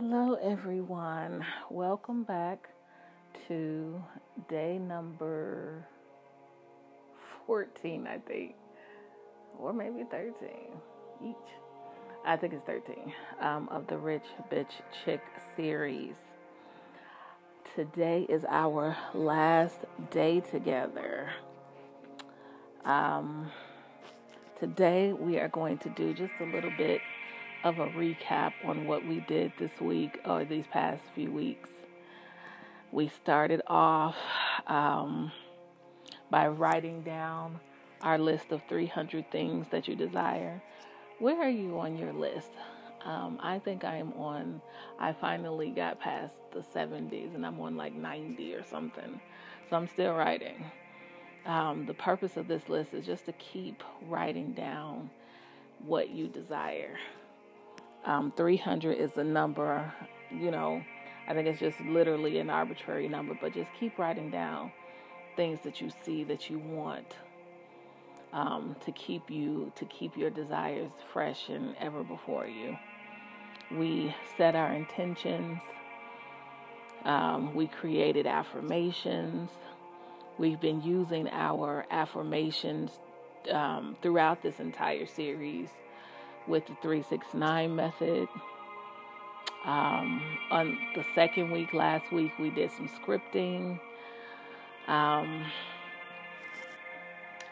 Hello, everyone. Welcome back to day number 14, I think, or maybe 13 each. I think it's 13 um, of the Rich Bitch Chick series. Today is our last day together. Um, today we are going to do just a little bit of a recap on what we did this week or these past few weeks. We started off um, by writing down our list of 300 things that you desire. Where are you on your list? Um, I think I am on, I finally got past the 70s and I'm on like 90 or something. So I'm still writing. Um, the purpose of this list is just to keep writing down what you desire. Um, 300 is a number, you know, I think it's just literally an arbitrary number, but just keep writing down things that you see that you want um, to keep you, to keep your desires fresh and ever before you. We set our intentions. Um, we created affirmations. We've been using our affirmations um, throughout this entire series with the 369 method. Um, on the second week, last week, we did some scripting. Um,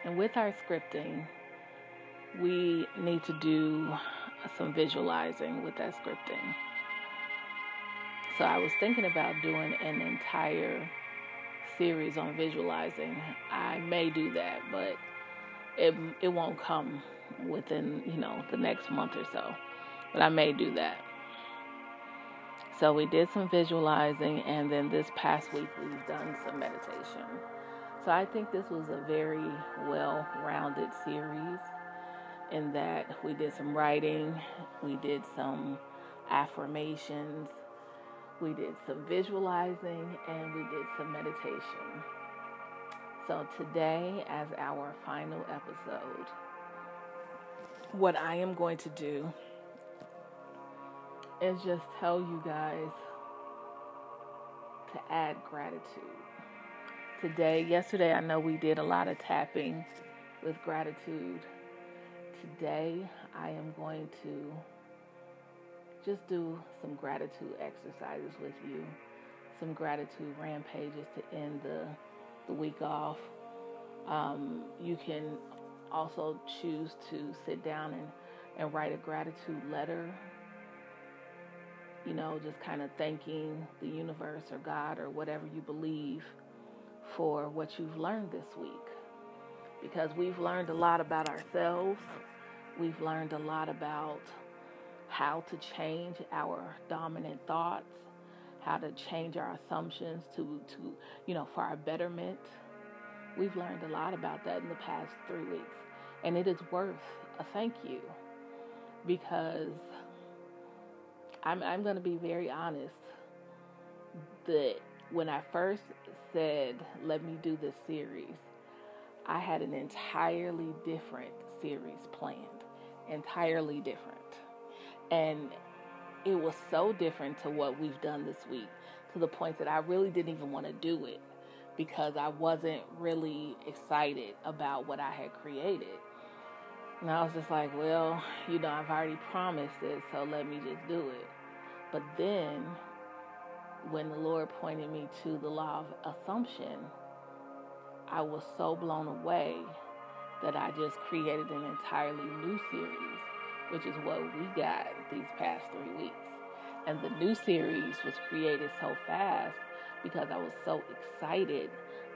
and with our scripting, we need to do some visualizing with that scripting. So I was thinking about doing an entire series on visualizing. I may do that, but it it won't come within, you know, the next month or so. But I may do that. So we did some visualizing, and then this past week we've done some meditation. So I think this was a very well rounded series in that we did some writing, we did some affirmations, we did some visualizing, and we did some meditation. So today, as our final episode, what I am going to do is just tell you guys to add gratitude. Today, yesterday, I know we did a lot of tapping with gratitude. Today, I am going to just do some gratitude exercises with you, some gratitude rampages to end the, the week off. Um, you can also choose to sit down and, and write a gratitude letter. You know, just kind of thanking the universe or God or whatever you believe for what you've learned this week. Because we've learned a lot about ourselves, we've learned a lot about how to change our dominant thoughts, how to change our assumptions to, to you know, for our betterment. We've learned a lot about that in the past three weeks. And it is worth a thank you because I'm, I'm going to be very honest that when I first said, let me do this series, I had an entirely different series planned. Entirely different. And it was so different to what we've done this week to the point that I really didn't even want to do it because I wasn't really excited about what I had created. And I was just like, well, you know, I've already promised it, so let me just do it. But then, when the Lord pointed me to the law of assumption, I was so blown away that I just created an entirely new series, which is what we got these past three weeks. And the new series was created so fast because I was so excited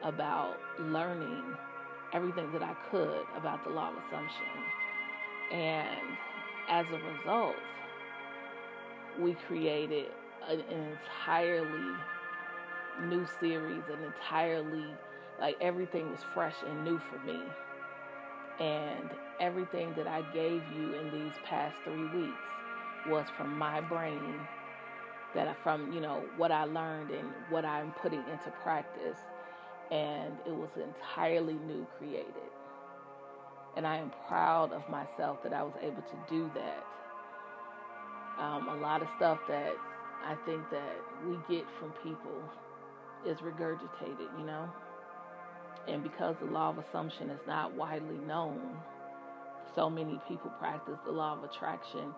about learning everything that I could about the law of assumption. And as a result, we created an entirely new series, an entirely, like everything was fresh and new for me. And everything that I gave you in these past three weeks was from my brain, that from, you know, what I learned and what I'm putting into practice. And it was entirely new created. And I am proud of myself that I was able to do that. Um, a lot of stuff that I think that we get from people is regurgitated, you know? And because the law of assumption is not widely known, so many people practice the law of attraction.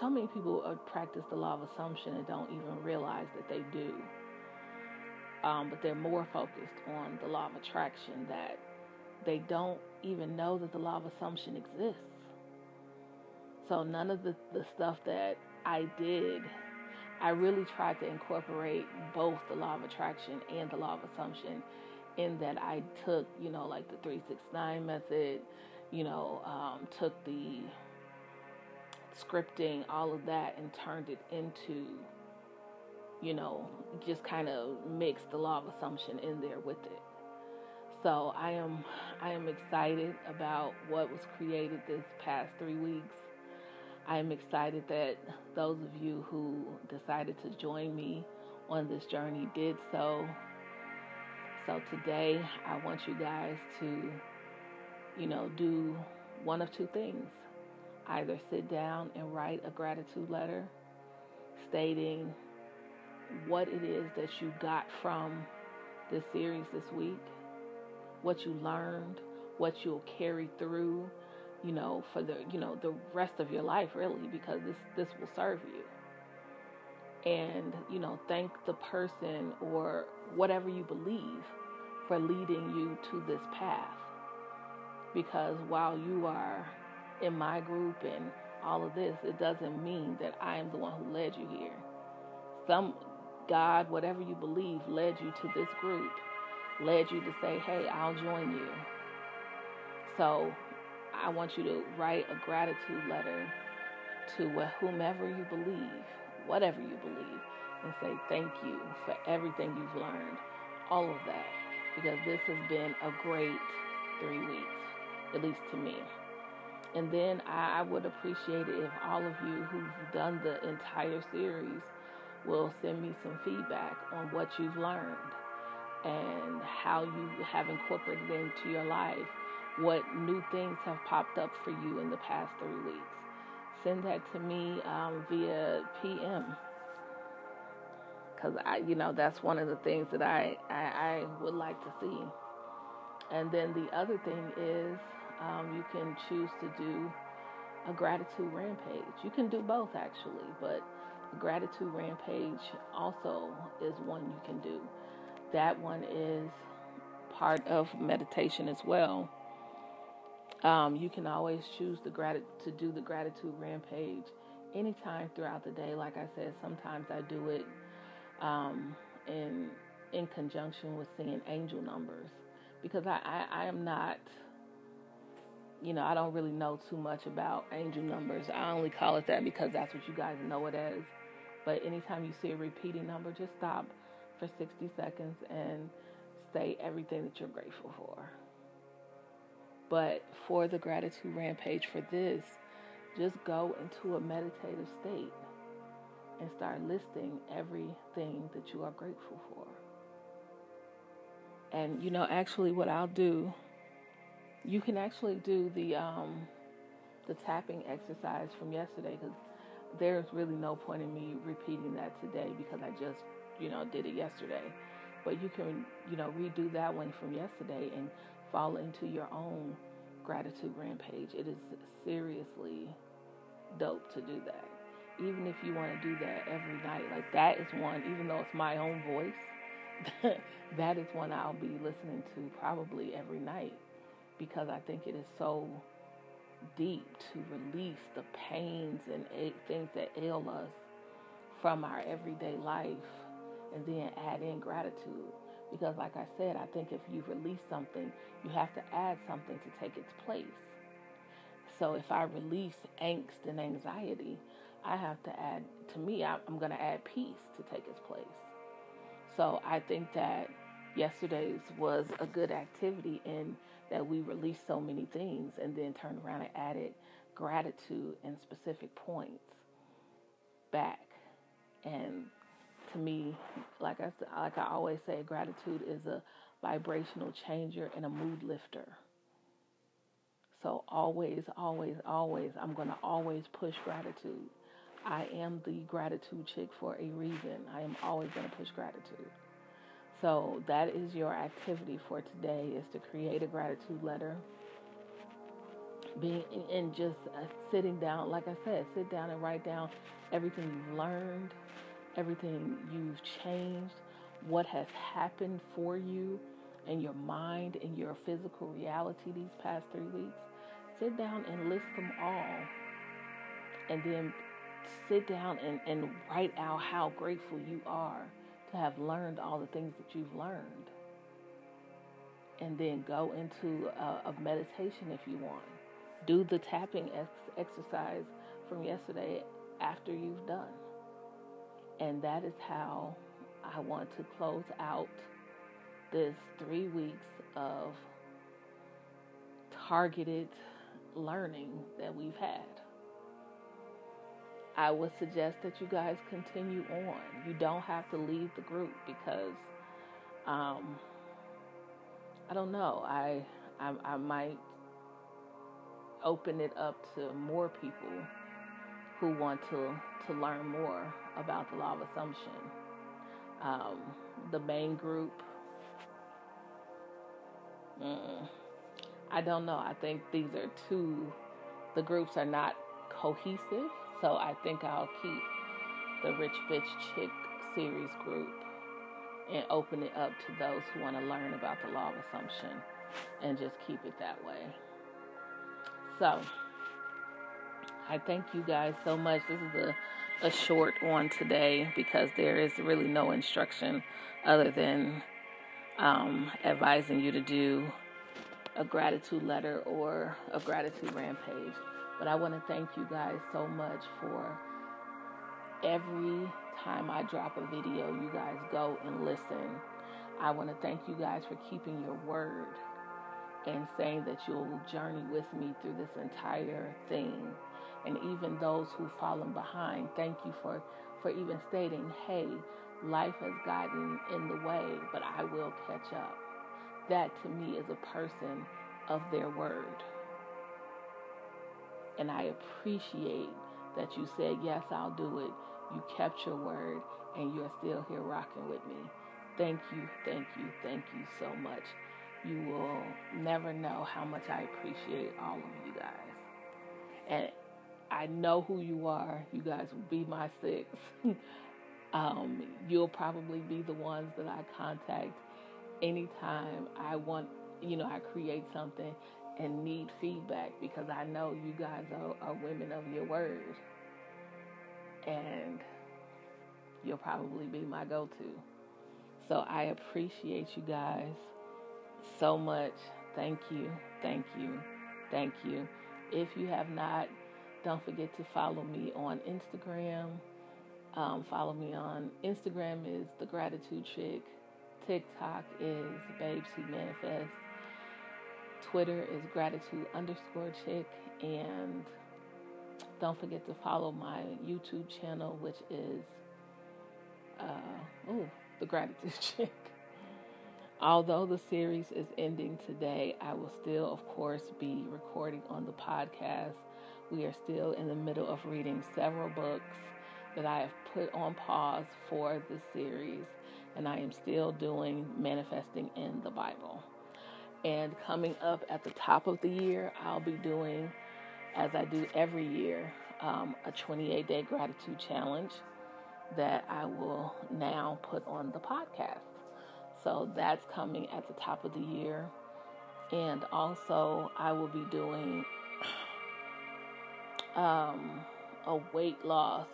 So many people uh, practice the law of assumption and don't even realize that they do. Um, but they're more focused on the law of attraction that they don't even know that the law of assumption exists. So none of the, the stuff that I did I really tried to incorporate both the law of attraction and the law of assumption in that I took, you know, like the 369 method, you know, um, took the scripting, all of that, and turned it into, you know, just kind of mixed the law of assumption in there with it. So I am, I am excited about what was created this past three weeks. I am excited that those of you who decided to join me on this journey did so. So today, I want you guys to, you know, do one of two things. Either sit down and write a gratitude letter stating what it is that you got from this series this week, what you learned, what you'll carry through you know, for the you know the rest of your life really because this this will serve you. And you know, thank the person or whatever you believe for leading you to this path. Because while you are in my group and all of this, it doesn't mean that I am the one who led you here. Some God, whatever you believe, led you to this group, led you to say, hey, I'll join you. So I want you to write a gratitude letter to whomever you believe, whatever you believe, and say thank you for everything you've learned, all of that, because this has been a great three weeks, at least to me. And then I, would appreciate it if all of you who've done the entire series will send me some feedback on what you've learned and how you have incorporated into your life what new things have popped up for you in the past three weeks. Send that to me um, via PM. Because I, you know, that's one of the things that I, I, I, would like to see. And then the other thing is um, you can choose to do a gratitude rampage. You can do both actually, but gratitude rampage also is one you can do. That one is part of meditation as well. Um, you can always choose the grat- to do the gratitude rampage anytime throughout the day. Like I said, sometimes I do it um, in in conjunction with seeing angel numbers because I, I, I am not, you know, I don't really know too much about angel numbers. I only call it that because that's what you guys know it as. But anytime you see a repeating number, just stop for 60 seconds and say everything that you're grateful for. But for the gratitude rampage for this, just go into a meditative state and start listing everything that you are grateful for. And you know, actually, what I'll do, you can actually do the um, the tapping exercise from yesterday because there's really no point in me repeating that today because I just you know did it yesterday. But you can you know redo that one from yesterday and fall into your own gratitude rampage. It is seriously dope to do that. Even if you want to do that every night, like that is one, even though it's my own voice, that is one I'll be listening to probably every night because I think it is so deep to release the pains and things that ail us from our everyday life and then add in gratitude. Because, like I said, I think if you release something, you have to add something to take its place. So, if I release angst and anxiety, I have to add, to me, I'm going to add peace to take its place. So I think that yesterday's was a good activity in that we released so many things and then turned around and added gratitude and specific points back. And to me, like I like I always say, gratitude is a vibrational changer and a mood lifter. So always, always, always, I'm going to always push gratitude. I am the gratitude chick for a reason. I am always going to push gratitude. So that is your activity for today is to create a gratitude letter. Being and just uh, sitting down, like I said, sit down and write down everything you've learned, everything you've changed, what has happened for you in your mind and your physical reality these past three weeks. Sit down and list them all. And then sit down and, and write out how grateful you are have learned all the things that you've learned. And then go into a, a meditation if you want. Do the tapping ex- exercise from yesterday after you've done. And that is how I want to close out this three weeks of targeted learning that we've had. I would suggest that you guys continue on. You don't have to leave the group because um, I don't know. I, I I might open it up to more people who want to to learn more about the law of assumption. Um, the main group. Mm, I don't know. I think these are two. The groups are not cohesive so I think I'll keep the Rich Bitch Chick series group and open it up to those who want to learn about the law of assumption and just keep it that way. So I thank you guys so much. This is a, a short one today because there is really no instruction other than um, advising you to do a gratitude letter or a gratitude rampage. But I want to thank you guys so much for every time I drop a video, you guys go and listen. I want to thank you guys for keeping your word and saying that you'll journey with me through this entire thing. And even those who've fallen behind, thank you for, for even stating, hey, life has gotten in the way, but I will catch up. That to me is a person of their word. And I appreciate that you said, Yes, I'll do it. You kept your word and you're still here rocking with me. Thank you, thank you, thank you so much. You will never know how much I appreciate all of you guys. And I know who you are. You guys will be my six. um, you'll probably be the ones that I contact anytime I want, you know, I create something and need feedback because I know you guys are, are women of your word. And you'll probably be my go to. So I appreciate you guys so much. Thank you, thank you, thank you. If you have not, don't forget to follow me on Instagram. Um, follow me on Instagram is the Gratitude Chick. TikTok is Babes Who Manifest. Twitter is gratitude underscore chick. And don't forget to follow my YouTube channel, which is, uh, oh, the gratitude chick. Although the series is ending today, I will still, of course, be recording on the podcast. We are still in the middle of reading several books that I have put on pause for this series, and I am still doing Manifesting in the Bible. And coming up at the top of the year, I'll be doing, as I do every year, um, a 28 day gratitude challenge that I will now put on the podcast. So that's coming at the top of the year. And also, I will be doing um, a weight loss.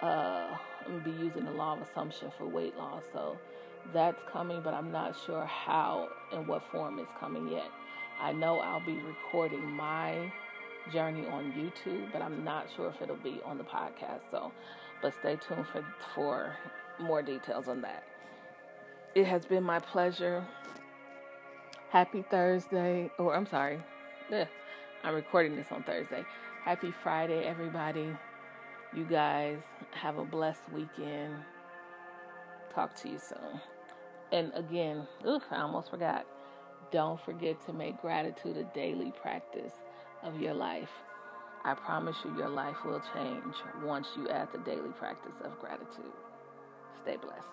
Uh, I'm going to be using the law of assumption for weight loss. So that's coming, but I'm not sure how and what form it's coming yet. I know I'll be recording my journey on YouTube, but I'm not sure if it'll be on the podcast. So, but stay tuned for for more details on that. It has been my pleasure. Happy Thursday, or I'm sorry, I'm recording this on Thursday. Happy Friday, everybody. You guys have a blessed weekend. Talk to you soon. And again, ugh, I almost forgot. Don't forget to make gratitude a daily practice of your life. I promise you, your life will change once you add the daily practice of gratitude. Stay blessed.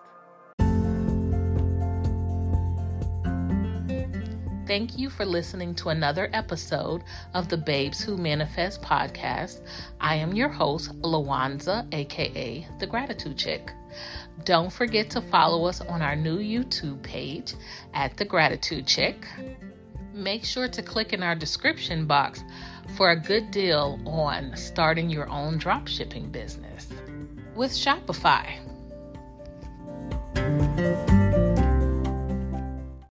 Thank you for listening to another episode of the Babes Who Manifest podcast. I am your host, Lawanza, aka The Gratitude Chick. Don't forget to follow us on our new YouTube page at The Gratitude Chick. Make sure to click in our description box for a good deal on starting your own dropshipping business with Shopify.